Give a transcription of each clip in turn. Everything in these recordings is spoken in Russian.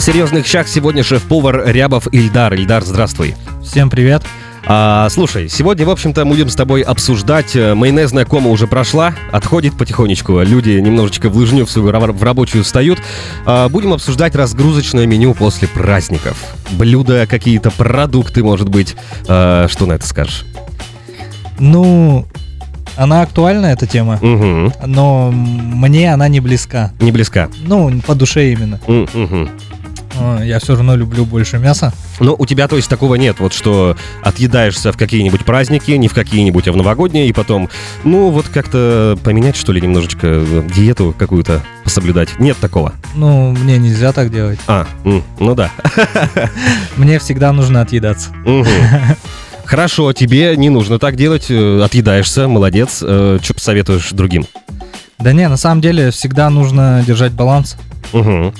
В серьезных щах сегодня шеф-повар Рябов Ильдар. Ильдар, здравствуй. Всем привет. А, слушай, сегодня, в общем-то, будем с тобой обсуждать. э, Майонезная кома уже прошла, отходит потихонечку. Люди немножечко в лыжню в свою в рабочую встают. А, будем обсуждать разгрузочное меню после праздников. Блюда, какие-то продукты, может быть. А, что на это скажешь? Ну, она актуальна, эта тема, Угу. но мне она не близка. Не близка. Ну, по душе именно. А, Я все равно люблю больше мяса. Но у тебя, то есть, такого нет, вот что отъедаешься в какие-нибудь праздники, не в какие-нибудь, а в новогодние, и потом, ну, вот как-то поменять, что ли, немножечко э, диету какую-то пособлюдать. Нет такого. Ну, мне нельзя так делать. А, ну да. Мне всегда нужно отъедаться. Хорошо, тебе не нужно так делать, э, отъедаешься, молодец. Что посоветуешь другим? Да не, на самом деле всегда нужно держать баланс. Мгм.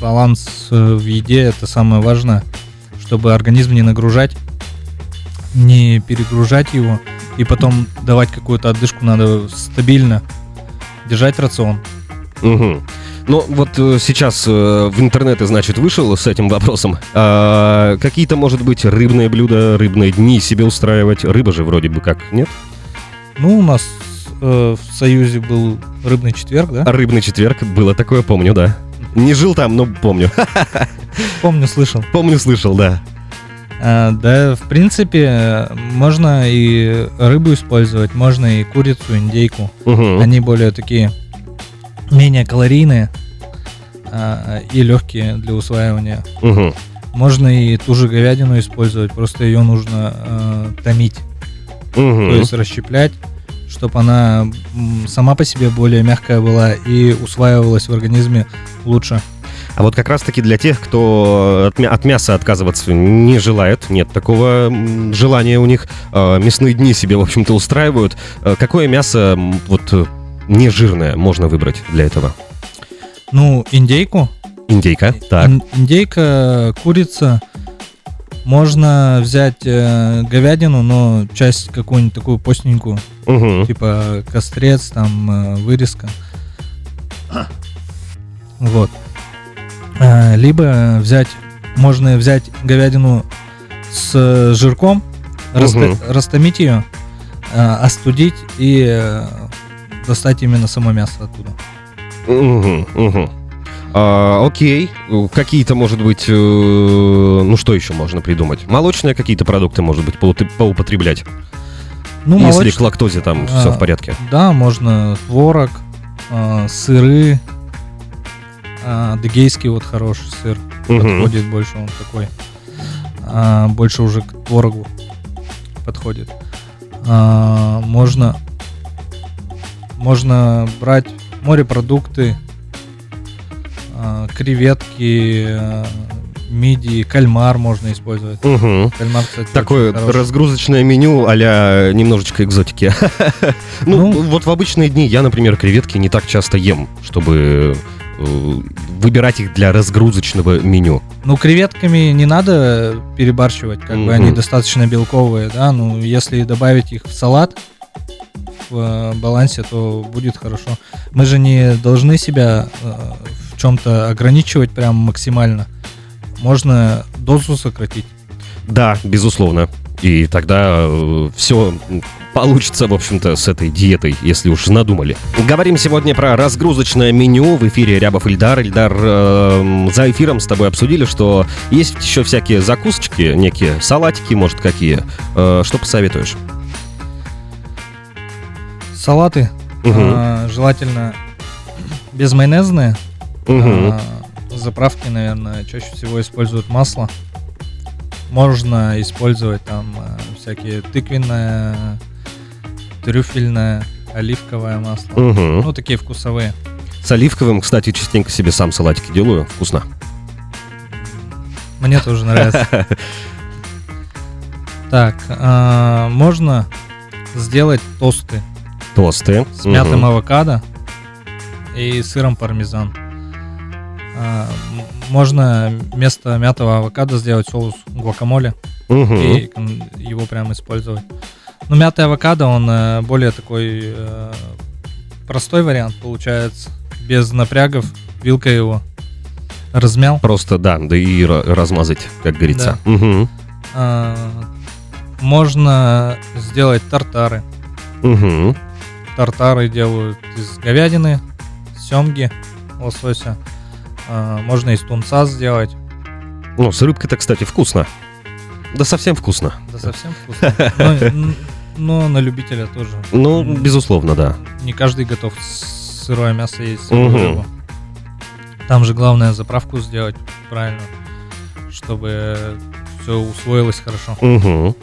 Баланс э, в еде это самое важное, чтобы организм не нагружать, не перегружать его, и потом давать какую-то отдышку надо стабильно держать рацион. Мгм. Ну, вот э, сейчас э, в интернет, значит, вышел с этим вопросом. А, какие-то, может быть, рыбные блюда, рыбные дни себе устраивать. Рыба же вроде бы как, нет? Ну, у нас э, в Союзе был рыбный четверг, да? Рыбный четверг, было такое, помню, да. Не жил там, но помню. Помню, слышал. помню, слышал, да. А, да, в принципе, можно и рыбу использовать, можно и курицу, индейку. Мгм. Они более такие, менее калорийные а, и легкие для усваивания. Мгм. Можно и ту же говядину использовать, просто ее нужно э, томить, Мгм. то есть расщеплять, чтобы она сама по себе более мягкая была и усваивалась в организме лучше. А вот как раз-таки для тех, кто от, от мяса отказываться не желает, нет такого желания у них, э, мясные дни себе, в общем-то, устраивают. Э, Какое мясо вот э, не жирное можно выбрать для этого? Ну, индейку, Индейка. Так. Ин- индейка, курица. Можно взять э, говядину, но часть какую-нибудь такую постненькую, Мгм. типа кострец, там э, вырезка. Вот. Э, либо взять, можно взять говядину с жирком, раста- Мгм. растомить ее, э, остудить и э, достать именно само мясо оттуда. Мгм, мгм. А, окей, Э, какие-то, может быть, э, ну что еще можно придумать? Молочные какие-то продукты, может быть, поут- поупотреблять, Ну, если молоч- к лактозе там А, все в порядке. Да, можно творог, а, сыры. а, Адыгейский вот хороший сыр. Мгм. Подходит больше, он такой. а, больше уже к творогу подходит. А, можно, можно брать морепродукты, а, креветки, а, мидии, кальмар можно использовать. Мгм. Кальмар, кстати, Такое разгрузочное меню а немножечко экзотики. Ну, Ну. вот в обычные дни я, например, креветки не так часто ем, чтобы э, выбирать их для разгрузочного меню. Ну, креветками не надо перебарщивать, как бы они достаточно белковые, да. Ну, если добавить их в салат в э, балансе, то будет хорошо. Мы же не должны себя э, в чем-то ограничивать прям максимально. Можно дозу сократить. Да, безусловно. И тогда все получится, в общем-то, с этой диетой, если уж надумали. Говорим сегодня про разгрузочное меню в эфире Рябов Ильдар. Ильдар, эм, за эфиром с тобой обсудили, что есть еще всякие закусочки, некие салатики, может, какие. Э, что посоветуешь? Салаты Мгм. э, желательно безмайонезные. Мгм. А, заправки, наверное, чаще всего используют масло. Можно использовать там а, всякие тыквенное, трюфельное, оливковое масло. Мгм. Ну, такие вкусовые. С оливковым, кстати, частенько себе сам салатики делаю. Вкусно. Мне тоже нравится. Так, а, можно сделать тосты Толстые. с мятым авокадо и сыром пармезан. А, можно вместо мятого авокадо сделать соус гуакамоле и кон- его прям использовать. Но мятый авокадо, он э, более такой э, простой вариант получается, без напрягов, вилка его размял. Просто, да, да и размазать, как говорится. Да. Угу. А, можно сделать тартары. Угу. Тартары делают из говядины, семги, лосося. А, можно из тунца сделать. Ну, с рыбкой-то, кстати, вкусно. Да совсем вкусно. Да совсем вкусно. Но, но на любителя тоже. Ну, безусловно, да. Не каждый готов сырое мясо есть. Угу. Там же главное заправку сделать правильно, чтобы все усвоилось хорошо. Угу.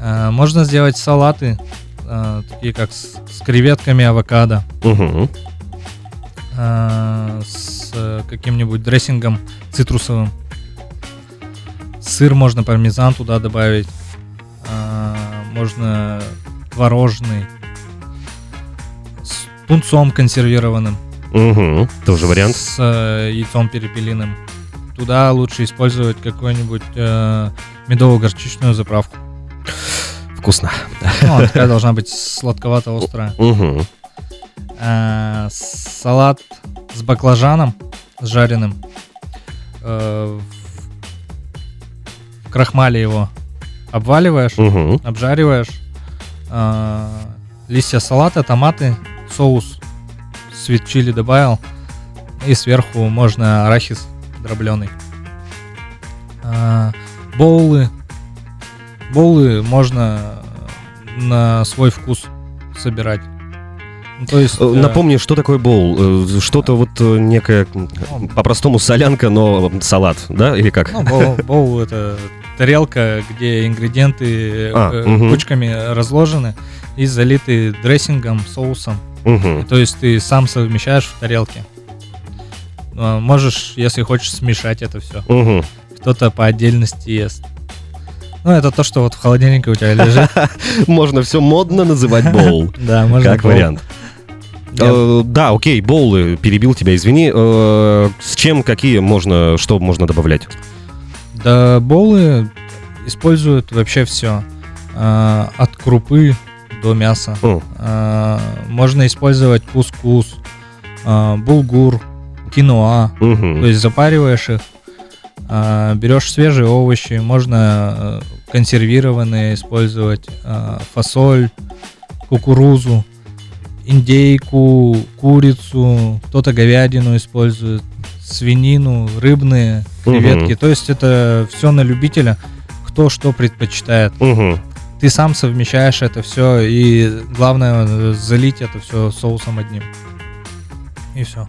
А, можно сделать салаты, а, такие как с, с креветками авокадо. Угу. А, с каким-нибудь дрессингом цитрусовым. Сыр можно пармезан туда добавить. А, можно творожный. С тунцом консервированным. Угу, тоже вариант. С э, яйцом перепелиным. Туда лучше использовать какую-нибудь э, медово-горчичную заправку. Вкусно. Ну, она такая должна быть сладковато-острая. Угу. Э, салат с баклажаном, с жареным. Э, в крахмале его обваливаешь, угу. обжариваешь. Э, листья салата, томаты, соус свит чили добавил. И сверху можно арахис дробленый. А, боулы. Боулы можно на свой вкус собирать. То есть, э, Напомни, что такое боул? Э, что-то вот э, некое, ну, по-простому солянка, но салат, да, или как? Ну, боул, боул это тарелка, где ингредиенты а, угу. кучками разложены и залиты дрессингом, соусом. Угу. То есть ты сам совмещаешь в тарелке. А, можешь, если хочешь, смешать это все. Угу. Кто-то по отдельности ест. Ну, это то, что вот в холодильнике у тебя лежит. Можно все модно называть боул. Да, можно. Как вариант. Э, да, окей, боулы, перебил тебя, извини. Э, с чем, какие можно, что можно добавлять? Да, боулы используют вообще все. Э, от крупы до мяса. Mm. Можно использовать кускус, булгур, киноа. Mm-hmm. То есть запариваешь их, берешь свежие овощи, можно консервированные использовать, фасоль, кукурузу индейку, курицу, кто-то говядину использует, свинину, рыбные креветки. Угу. То есть это все на любителя, кто что предпочитает. Угу. Ты сам совмещаешь это все, и главное залить это все соусом одним. И все.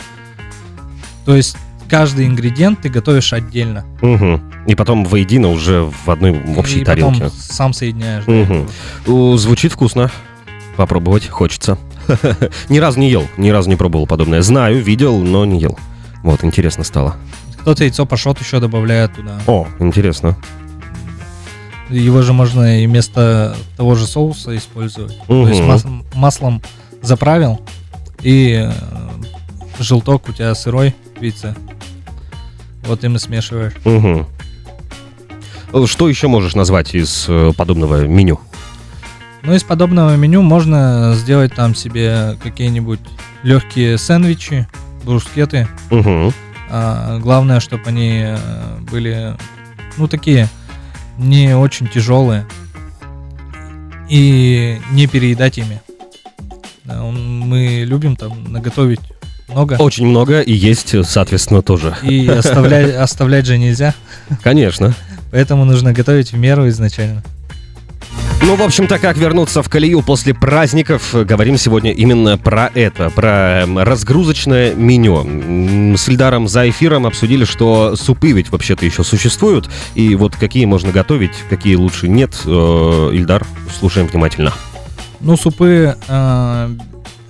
То есть каждый ингредиент ты готовишь отдельно. Угу. И потом воедино уже в одной общей и тарелке. Потом сам соединяешь. Угу. Да, Звучит вкусно. Попробовать хочется. Ни разу не ел, ни разу не пробовал подобное. Знаю, видел, но не ел. Вот, интересно стало. Кто-то яйцо пашот еще добавляет туда. О, интересно. Его же можно и вместо того же соуса использовать. Угу. То есть мас- маслом заправил, и э, желток у тебя сырой яйце. Вот им и смешиваешь. Угу. Что еще можешь назвать из э, подобного меню? Ну, из подобного меню можно сделать там себе какие-нибудь легкие сэндвичи, брускеты. Угу. А, главное, чтобы они э, были, ну, такие не очень тяжелые. И не переедать ими. Мы любим там наготовить много. Очень много и есть, соответственно, тоже. И оставлять, оставлять же нельзя. Конечно. Поэтому нужно готовить в меру изначально. Ну, в общем-то, как вернуться в колею после праздников, говорим сегодня именно про это, про эм, разгрузочное меню. С Ильдаром за эфиром обсудили, что супы ведь вообще-то еще существуют, и вот какие можно готовить, какие лучше нет. Э, Ильдар, слушаем внимательно. Ну, супы, э,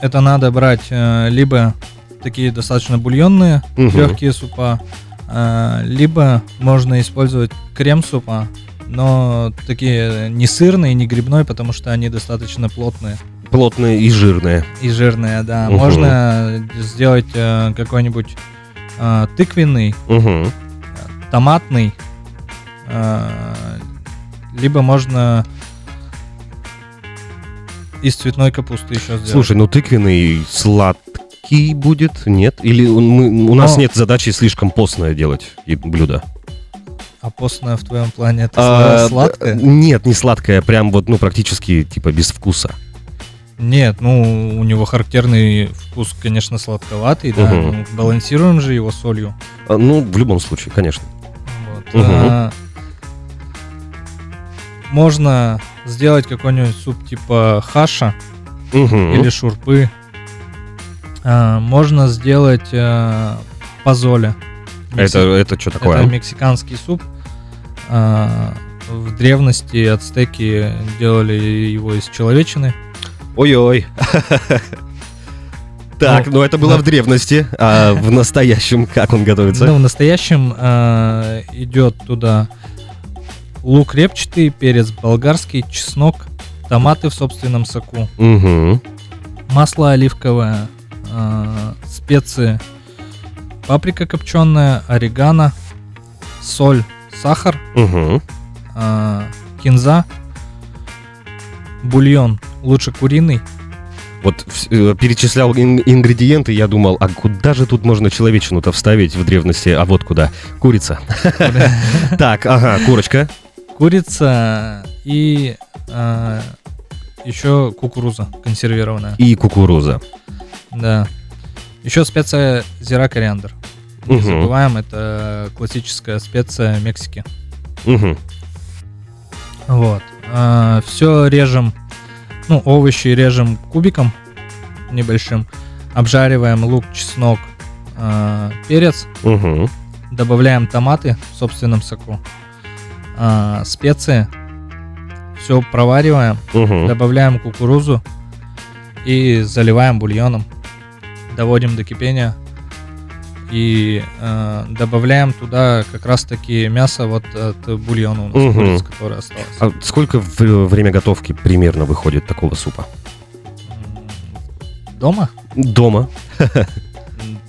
это надо брать э, либо такие достаточно бульонные, угу. легкие супа, э, либо можно использовать крем-супа, но такие не сырные, не грибной, потому что они достаточно плотные. Плотные и жирные. И жирные, да. Угу. Можно сделать э, какой-нибудь э, тыквенный, угу. томатный, э, либо можно из цветной капусты еще сделать. Слушай, ну тыквенный сладкий будет? Нет? Или мы, у нас Но... нет задачи слишком постное делать блюдо? А постное в твоем плане это а, сладкое? Нет, не сладкое, прям вот, ну, практически, типа, без вкуса. Нет, ну, у него характерный вкус, конечно, сладковатый, да. Угу. Ну, балансируем же его солью. А, ну, в любом случае, конечно. Вот. Угу. А, можно сделать какой-нибудь суп типа хаша угу. или шурпы. А, можно сделать а, позоля. Это, это что такое? Это мексиканский суп. А, в древности ацтеки делали его из человечины. Ой-ой. Так, ну, ну это было да. в древности, а в настоящем как он готовится? Ну, в настоящем э, идет туда лук репчатый, перец болгарский, чеснок, томаты в собственном соку, угу. масло оливковое, э, специи, паприка копченая, орегано, соль, сахар, угу. э, кинза, бульон, лучше куриный. Вот э, перечислял ин- ингредиенты, я думал, а куда же тут можно человечину-то вставить в древности? А вот куда? Курица. Так, ага, курочка. Курица и э, еще кукуруза консервированная. И кукуруза. Да. Еще специя зира кориандр. Не забываем, это классическая специя Мексики. Угу. Вот. А, все режем, ну, овощи режем кубиком небольшим. Обжариваем лук, чеснок, а, перец. Угу. Добавляем томаты в собственном соку а, специи, все провариваем, угу. добавляем кукурузу и заливаем бульоном, доводим до кипения и э, добавляем туда как раз таки мясо вот от бульона у нас угу. курица, которая осталась. А сколько время готовки примерно выходит такого супа? Дома? Дома.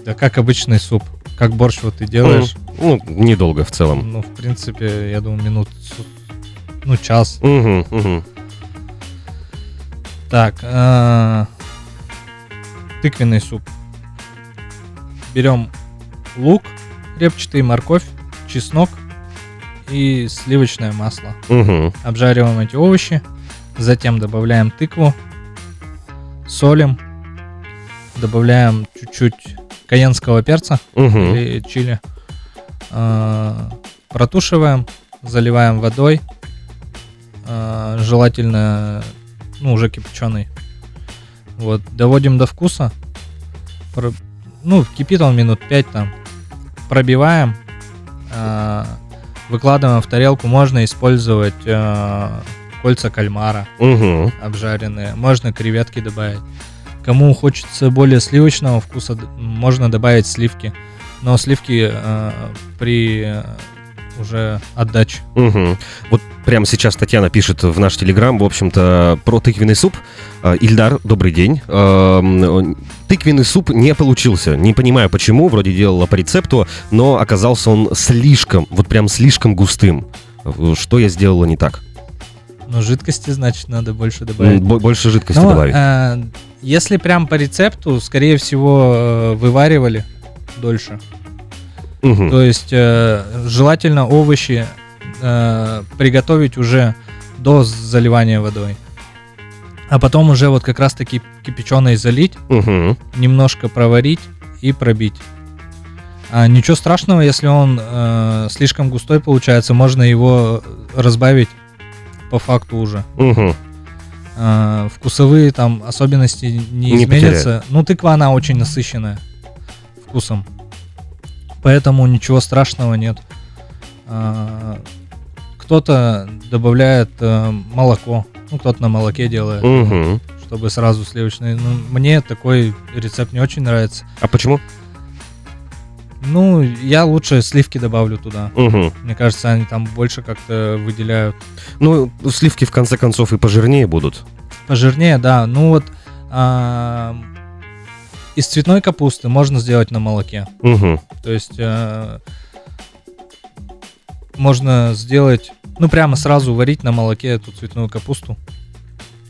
Да как обычный суп. Как борщ вот ты делаешь. Ну, недолго в целом. Ну, в принципе, я думаю, минут, ну, час. Угу, угу. Так, э, тыквенный суп. Берем лук, репчатый, морковь, чеснок и сливочное масло. Угу. Обжариваем эти овощи, затем добавляем тыкву, солим, добавляем чуть-чуть каенского перца угу. или чили. Э, протушиваем, заливаем водой, э, желательно, ну, уже кипяченый. Вот, доводим до вкуса. Ну, кипит он минут 5 там. Пробиваем, э, выкладываем в тарелку. Можно использовать э, кольца кальмара угу. обжаренные. Можно креветки добавить. Кому хочется более сливочного вкуса, можно добавить сливки. Но сливки э, при уже отдаче. Угу. Вот прямо сейчас Татьяна пишет в наш телеграм, в общем-то, про тыквенный суп. Э, Ильдар, добрый день. Э, тыквенный суп не получился. Не понимаю почему, вроде делала по рецепту, но оказался он слишком, вот прям слишком густым. Что я сделала не так? Ну, жидкости, значит, надо больше добавить. Больше жидкости Но, добавить. Э, если прям по рецепту, скорее всего, э, вываривали дольше. Угу. То есть э, желательно овощи э, приготовить уже до заливания водой. А потом уже вот как раз таки кипяченой залить, угу. немножко проварить и пробить. А ничего страшного, если он э, слишком густой получается, можно его разбавить по факту уже. Угу. А, вкусовые там особенности не, не изменятся. Потеряет. Ну, тыква, она очень насыщенная вкусом. Поэтому ничего страшного нет. А, кто-то добавляет а, молоко. Ну, кто-то на молоке делает. Угу. Чтобы сразу сливочный. Ну, мне такой рецепт не очень нравится. А почему? Ну, я лучше сливки добавлю туда. Угу. Мне кажется, они там больше как-то выделяют. Ну, сливки в конце концов и пожирнее будут. Пожирнее, да. Ну вот а, из цветной капусты можно сделать на молоке. Угу. То есть а, можно сделать, ну прямо сразу варить на молоке эту цветную капусту.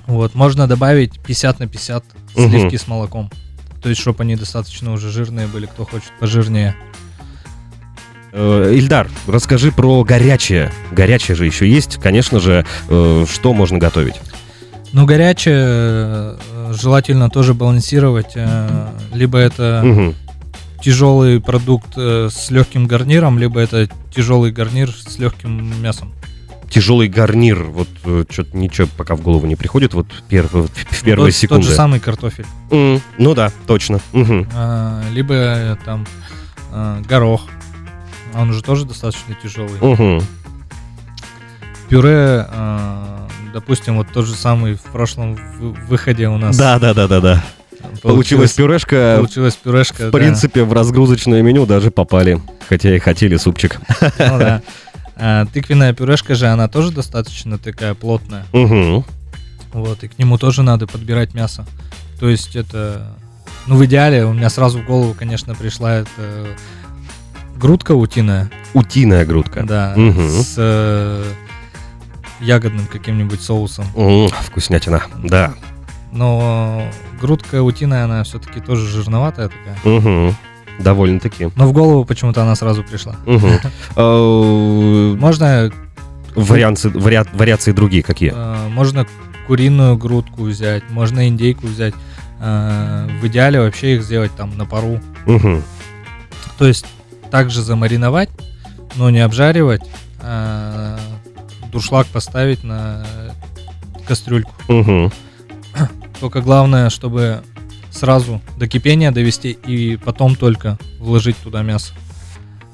Вот, можно добавить 50 на 50 сливки угу. с молоком. То есть, чтобы они достаточно уже жирные были, кто хочет пожирнее. Э, Ильдар, расскажи про горячее. Горячее же еще есть. Конечно же, э, что можно готовить? Ну, горячее э, желательно тоже балансировать. Либо это угу. тяжелый продукт с легким гарниром, либо это тяжелый гарнир с легким мясом. Тяжелый гарнир, вот что-то ничего пока в голову не приходит, вот перв, в первые тот, секунды. Тот же самый картофель. Mm, ну да, точно. Угу. А, либо там а, горох. Он уже тоже достаточно тяжелый. Угу. Пюре, э, допустим, вот тот же самый в прошлом выходе у нас. Да, да, да, да, да. Получилась, получилась пюрешка. Получилась пюрешка. В да. принципе, в разгрузочное меню даже попали, хотя и хотели супчик. Ну да. А, тыквенная пюрешка же, она тоже достаточно такая плотная. Угу. Вот, и к нему тоже надо подбирать мясо. То есть это, ну в идеале у меня сразу в голову, конечно, пришла это грудка утиная. Утиная грудка. Да. Угу. С э, ягодным каким-нибудь соусом. М, вкуснятина, да. Но грудка утиная, она все-таки тоже жирноватая такая. Угу. Довольно-таки. Но в голову почему-то она сразу пришла. Э, можно... Варианты, вари... вариации другие какие? Э, можно куриную грудку взять, можно индейку взять. Э, в идеале вообще их сделать там на пару. Угу. То есть также замариновать, но не обжаривать, а дуршлаг поставить на кастрюльку. Угу. Только главное, чтобы сразу до кипения довести и потом только вложить туда мясо.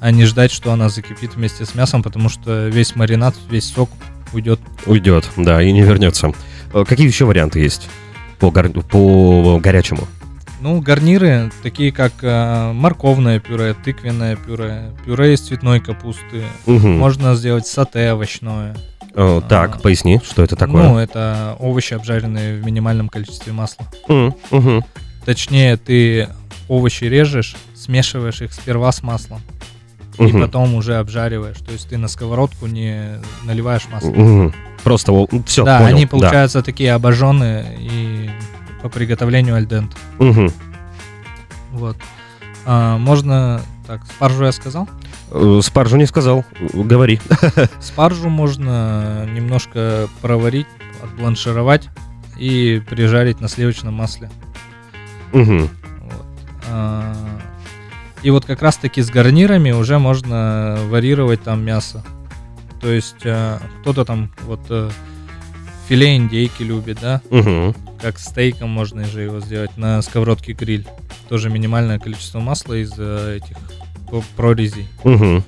А не ждать, что она закипит вместе с мясом, потому что весь маринад, весь сок уйдет. Уйдет, да, и не вернется. Э, какие еще варианты есть по, гор... по горячему? Ну, гарниры, такие как э, морковное пюре, тыквенное пюре, пюре из цветной капусты. Угу. Можно сделать сате овощное. О, так, а, поясни, что это такое? Ну, это овощи, обжаренные в минимальном количестве масла. Mm, угу. Точнее, ты овощи режешь, смешиваешь их сперва с маслом. Угу. И потом уже обжариваешь. То есть ты на сковородку не наливаешь масло. Угу. Просто все. Да, понял. они получаются да. такие обожженные и по приготовлению альдент. Угу. Вот. А, можно... Так, спаржу я сказал? Э, спаржу не сказал. Говори. Спаржу можно немножко проварить, отбланшировать и прижарить на сливочном масле. Угу. Вот. А, и вот как раз-таки с гарнирами уже можно варьировать там мясо. То есть а, кто-то там вот э, филе индейки любит, да? Угу. Как стейком можно же его сделать на сковородке гриль. Тоже минимальное количество масла из э, этих прорезей. Угу.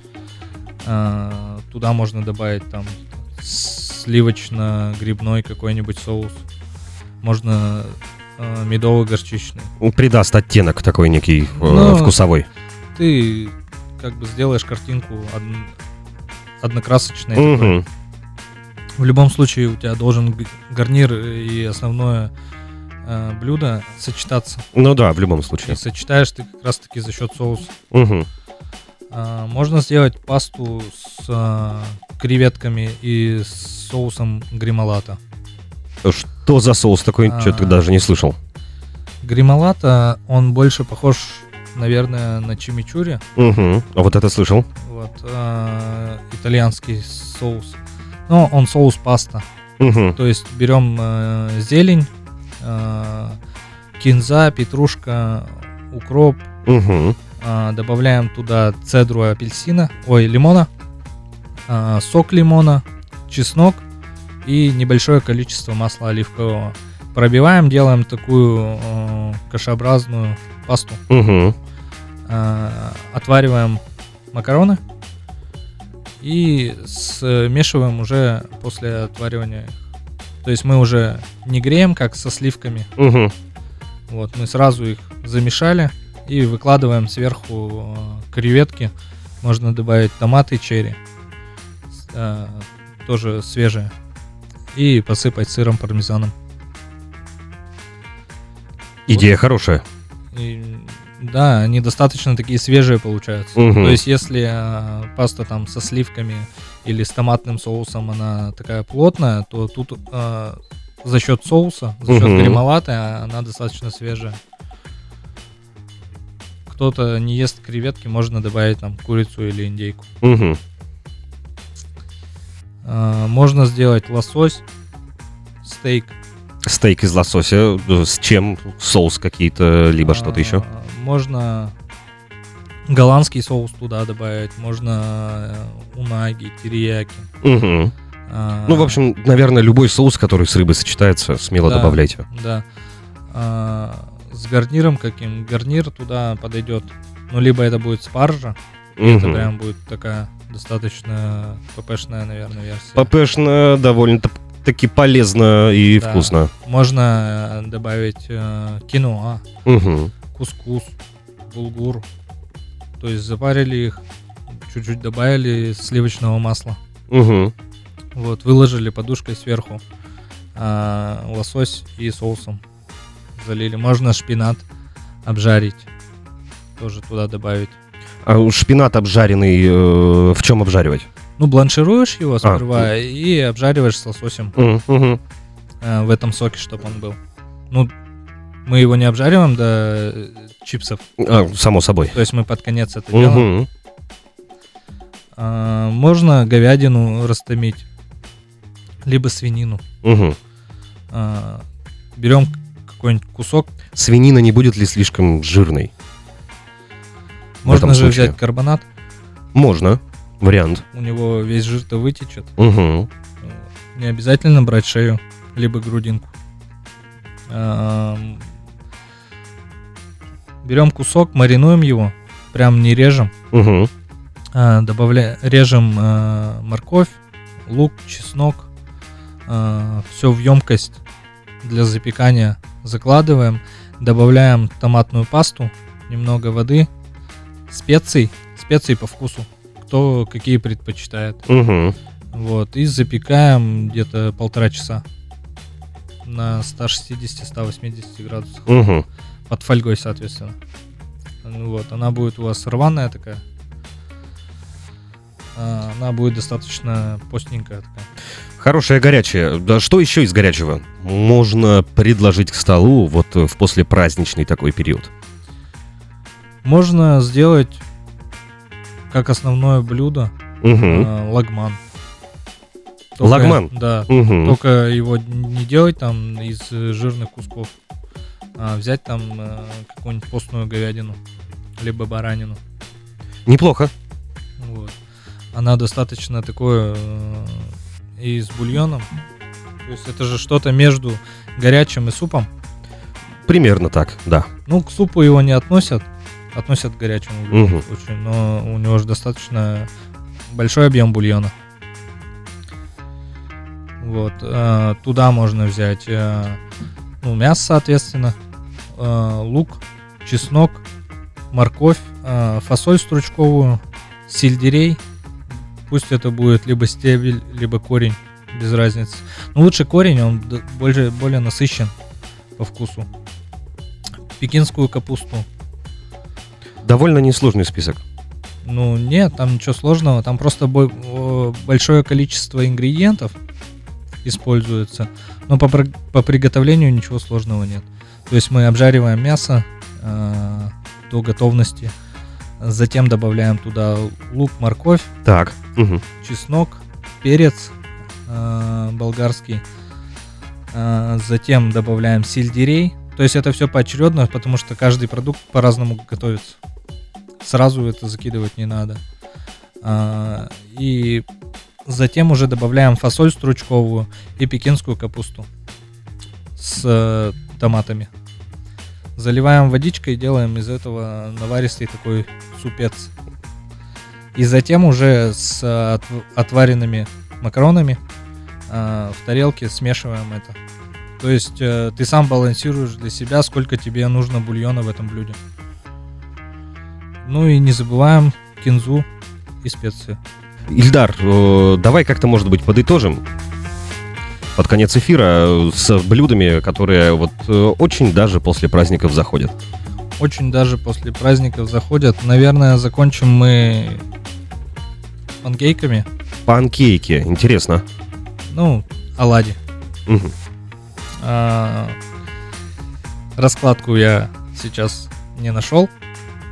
А, туда можно добавить там сливочно-грибной какой-нибудь соус. Можно э, медово-горчичный. Придаст оттенок такой некий э, ну, вкусовой. Ты как бы сделаешь картинку од... однокрасочной. Угу. Такой. В любом случае у тебя должен гарнир и основное э, блюдо сочетаться. Ну да, в любом случае. И сочетаешь ты как раз таки за счет соуса. Угу. Э, можно сделать пасту с э, креветками и с соусом грималата. Что за соус такой? А, Что-то даже не слышал. Грималата, он больше похож, наверное, на чимичури. Угу. А вот это слышал. Вот. Э, итальянский соус. Ну, он соус паста. Угу. То есть берем э, зелень, э, кинза, петрушка, укроп, угу. э, добавляем туда цедру апельсина, ой, лимона, э, сок лимона, чеснок и небольшое количество масла оливкового. Пробиваем, делаем такую э, кашеобразную пасту. Угу. Э, отвариваем макароны и смешиваем уже после отваривания. То есть мы уже не греем, как со сливками. Угу. Вот, мы сразу их замешали и выкладываем сверху э, креветки. Можно добавить томаты черри, э, тоже свежие, и посыпать сыром пармезаном. Идея вот. хорошая. И да, они достаточно такие свежие получаются. Угу. То есть, если э, паста там со сливками или с томатным соусом она такая плотная, то тут э, за счет соуса, за счет угу. гремолаты она достаточно свежая. кто-то не ест креветки, можно добавить там курицу или индейку. Угу. А, можно сделать лосось, стейк. Стейк из лосося. э, С чем? Соус какие-то, либо что-то А, еще? Можно голландский соус туда добавить, можно э, унаги, терияки. Угу. А, Ну, в общем, наверное, любой соус, который с рыбой сочетается, смело Да. добавляйте. Да. А, с гарниром каким? Гарнир туда подойдет. Ну, либо это будет спаржа, это Мгм. прям будет такая достаточно ППшная, наверное, версия. ППшно довольно-таки полезно и Да. вкусно. Можно э, добавить э, киноа, Угу. Кускус, булгур. То есть запарили их, чуть-чуть добавили сливочного масла. Угу. Вот, выложили подушкой сверху а, лосось и соусом залили. Можно шпинат обжарить, тоже туда добавить. А шпинат обжаренный э, в чем обжаривать? Ну, бланшируешь его А, сперва и обжариваешь с лососем Угу. э, в этом соке, чтобы он был. Ну, мы его не обжариваем до э, чипсов, А, само собой. то есть мы под конец это делаем. Угу. А, можно говядину растомить, либо свинину. Угу. А, берем какой-нибудь кусок, Свинина не будет ли слишком жирной? Можно же случае. взять карбонат, Можно. Вариант. у него весь жир-то вытечет. Угу. Не обязательно брать шею, либо грудинку. Берем кусок, маринуем его, прям не режем. Угу. А, добавляем, режем а, морковь, лук, чеснок, все в емкость для запекания закладываем, добавляем томатную пасту, немного воды, специй, специи по вкусу, кто какие предпочитает. Угу. Вот, и запекаем где-то полтора часа на 160-180 градусах. Угу. Под фольгой, соответственно. Ну Вот, она будет у вас рваная такая. А, Она будет достаточно постненькая такая. Хорошее горячее. Да что еще из горячего можно предложить к столу вот э, в послепраздничный такой период? Можно сделать как основное блюдо Угу. а, лагман. Лагман? Да. Угу. Только его не делать там из э, жирных кусков, а взять там э, какую-нибудь постную говядину, либо баранину. Неплохо. Вот. Она достаточно такое э, и с бульоном. То есть это же что-то между горячим и супом. Примерно так, да. Ну, к супу его не относят. Относят к горячему в любом Мгм. случае. Но у него же достаточно большой объем бульона. Вот. э, туда можно взять э, ну, мясо, соответственно, э, лук, чеснок, морковь, э, фасоль стручковую, сельдерей. Пусть это будет либо стебель, либо корень, без разницы. Но лучше корень, он больше, более насыщен по вкусу. Пекинскую капусту. Довольно несложный список. Ну, нет, там ничего сложного. Там просто большое количество ингредиентов используется. Но по, по приготовлению ничего сложного нет. То есть мы обжариваем мясо э, до готовности. Затем добавляем туда лук, морковь, Так. Угу. чеснок, перец э, болгарский. Э, затем добавляем сельдерей. То есть это все поочередно, потому что каждый продукт по-разному готовится. Сразу это закидывать не надо. А, и затем уже добавляем фасоль стручковую и пекинскую капусту с э, томатами. Заливаем водичкой и делаем из этого наваристый такой супец. И затем уже с отв- отваренными макаронами э, в тарелке смешиваем это. То есть э, ты сам балансируешь для себя, сколько тебе нужно бульона в этом блюде. Ну и не забываем кинзу и специи. Ильдар, э, давай как-то, может быть, подытожим под конец эфира э, с блюдами, которые вот э, очень даже после праздников заходят. Очень даже после праздников заходят. Наверное, закончим мы панкейками. Панкейки, интересно. Ну, оладьи. Мгм. А, раскладку я сейчас не нашел.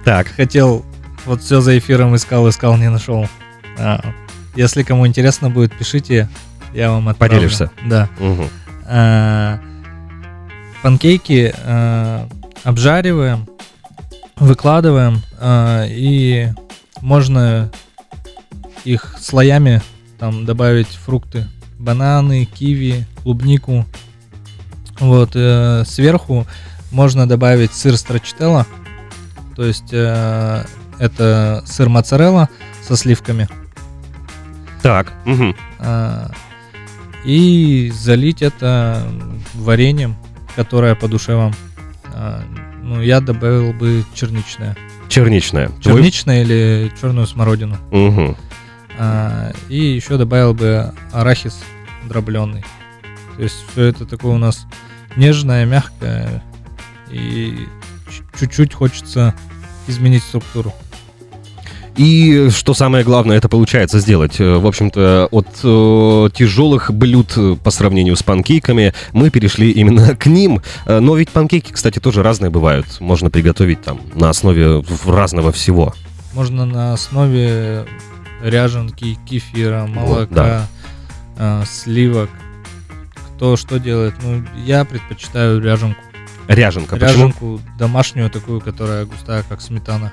Так. Хотел, вот все за эфиром искал, искал, не нашел. А, если кому интересно будет, пишите, я вам отправлю. Поделишься? Да. Угу. А, панкейки а, обжариваем, выкладываем, а, и можно их слоями там добавить фрукты, бананы, киви, клубнику. Вот э, сверху можно добавить сыр страчителла, то есть э, это сыр моцарелла со сливками. Так. Угу. И залить это вареньем, которое по душе вам. А, ну, я добавил бы черничное. Черничное. Черничное или черную смородину. Угу. А, и еще добавил бы арахис дробленый. То есть все это такое у нас нежное, мягкое. И чуть-чуть хочется изменить структуру. И что самое главное, это получается сделать. Э, В общем-то, от э, тяжелых блюд э, по сравнению с панкейками мы перешли именно к ним. Э, Но ведь панкейки, кстати, тоже разные бывают. Можно приготовить там на основе разного всего. Можно на основе ряженки, кефира, Вот, молока, да. а, сливок. Кто что делает? Ну, я предпочитаю ряженку. Ряженка. Почему? ряженку домашнюю такую, которая густая, как сметана.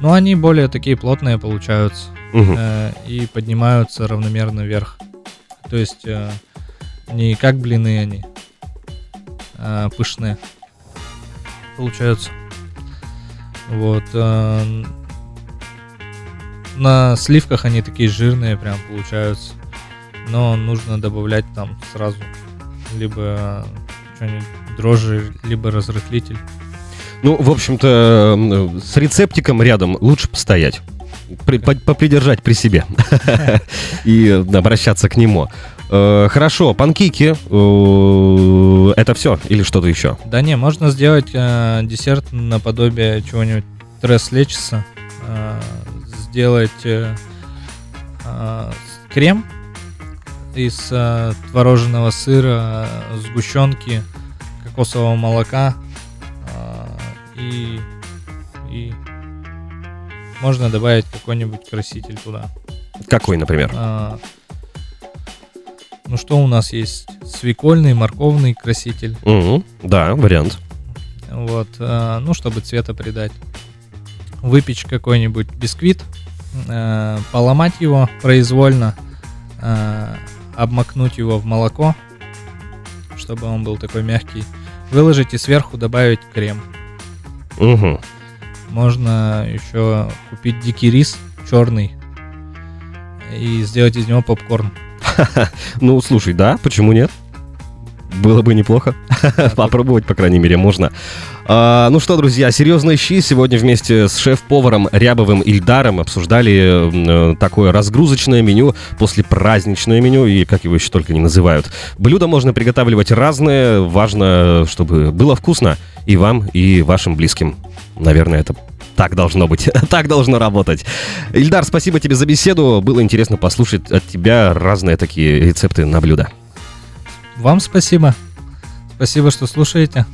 Но они более такие плотные получаются Мгм. э, и поднимаются равномерно вверх. То есть э, не как блины они, а пышные получаются. Вот. э, на сливках они такие жирные прям получаются. Но нужно добавлять там сразу либо что-нибудь дрожжи, либо разрыхлитель. Ну, в общем-то, с рецептиком рядом лучше постоять. При- по- попридержать при себе и обращаться к нему. Э, Хорошо, панкейки. э, Это все или что-то еще? Да не, можно сделать э, десерт наподобие чего-нибудь трес лечиса. Э, сделать крем из творожного сыра, сгущенки, кокосового молока и, и можно добавить какой-нибудь краситель туда. Какой, например? А, ну что у нас есть? Свекольный, морковный краситель. Мгм, Да, вариант. Вот, а, ну, чтобы цвета придать. Выпечь какой-нибудь бисквит, а, поломать его произвольно, а, обмакнуть его в молоко, чтобы он был такой мягкий. Выложить и сверху добавить крем. Мгм. Можно еще купить дикий рис черный и сделать из него попкорн. Ну, слушай, да, почему нет? Было бы неплохо. Попробовать, по крайней мере, можно. А, ну что, друзья, серьезные щи. Сегодня вместе с шеф-поваром Рябовым Ильдаром обсуждали э, такое разгрузочное меню после праздничное меню, и как его еще только не называют. Блюда можно приготавливать разные. Важно, чтобы было вкусно и вам, и вашим близким. Наверное, это так должно быть, так должно работать. Ильдар, спасибо тебе за беседу. Было интересно послушать от тебя разные такие рецепты на блюда. Вам спасибо. Спасибо, что слушаете.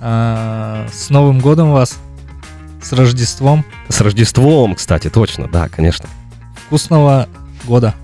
А, С Новым годом вас. С Рождеством. С Рождеством, кстати, точно, да, конечно. Вкусного года.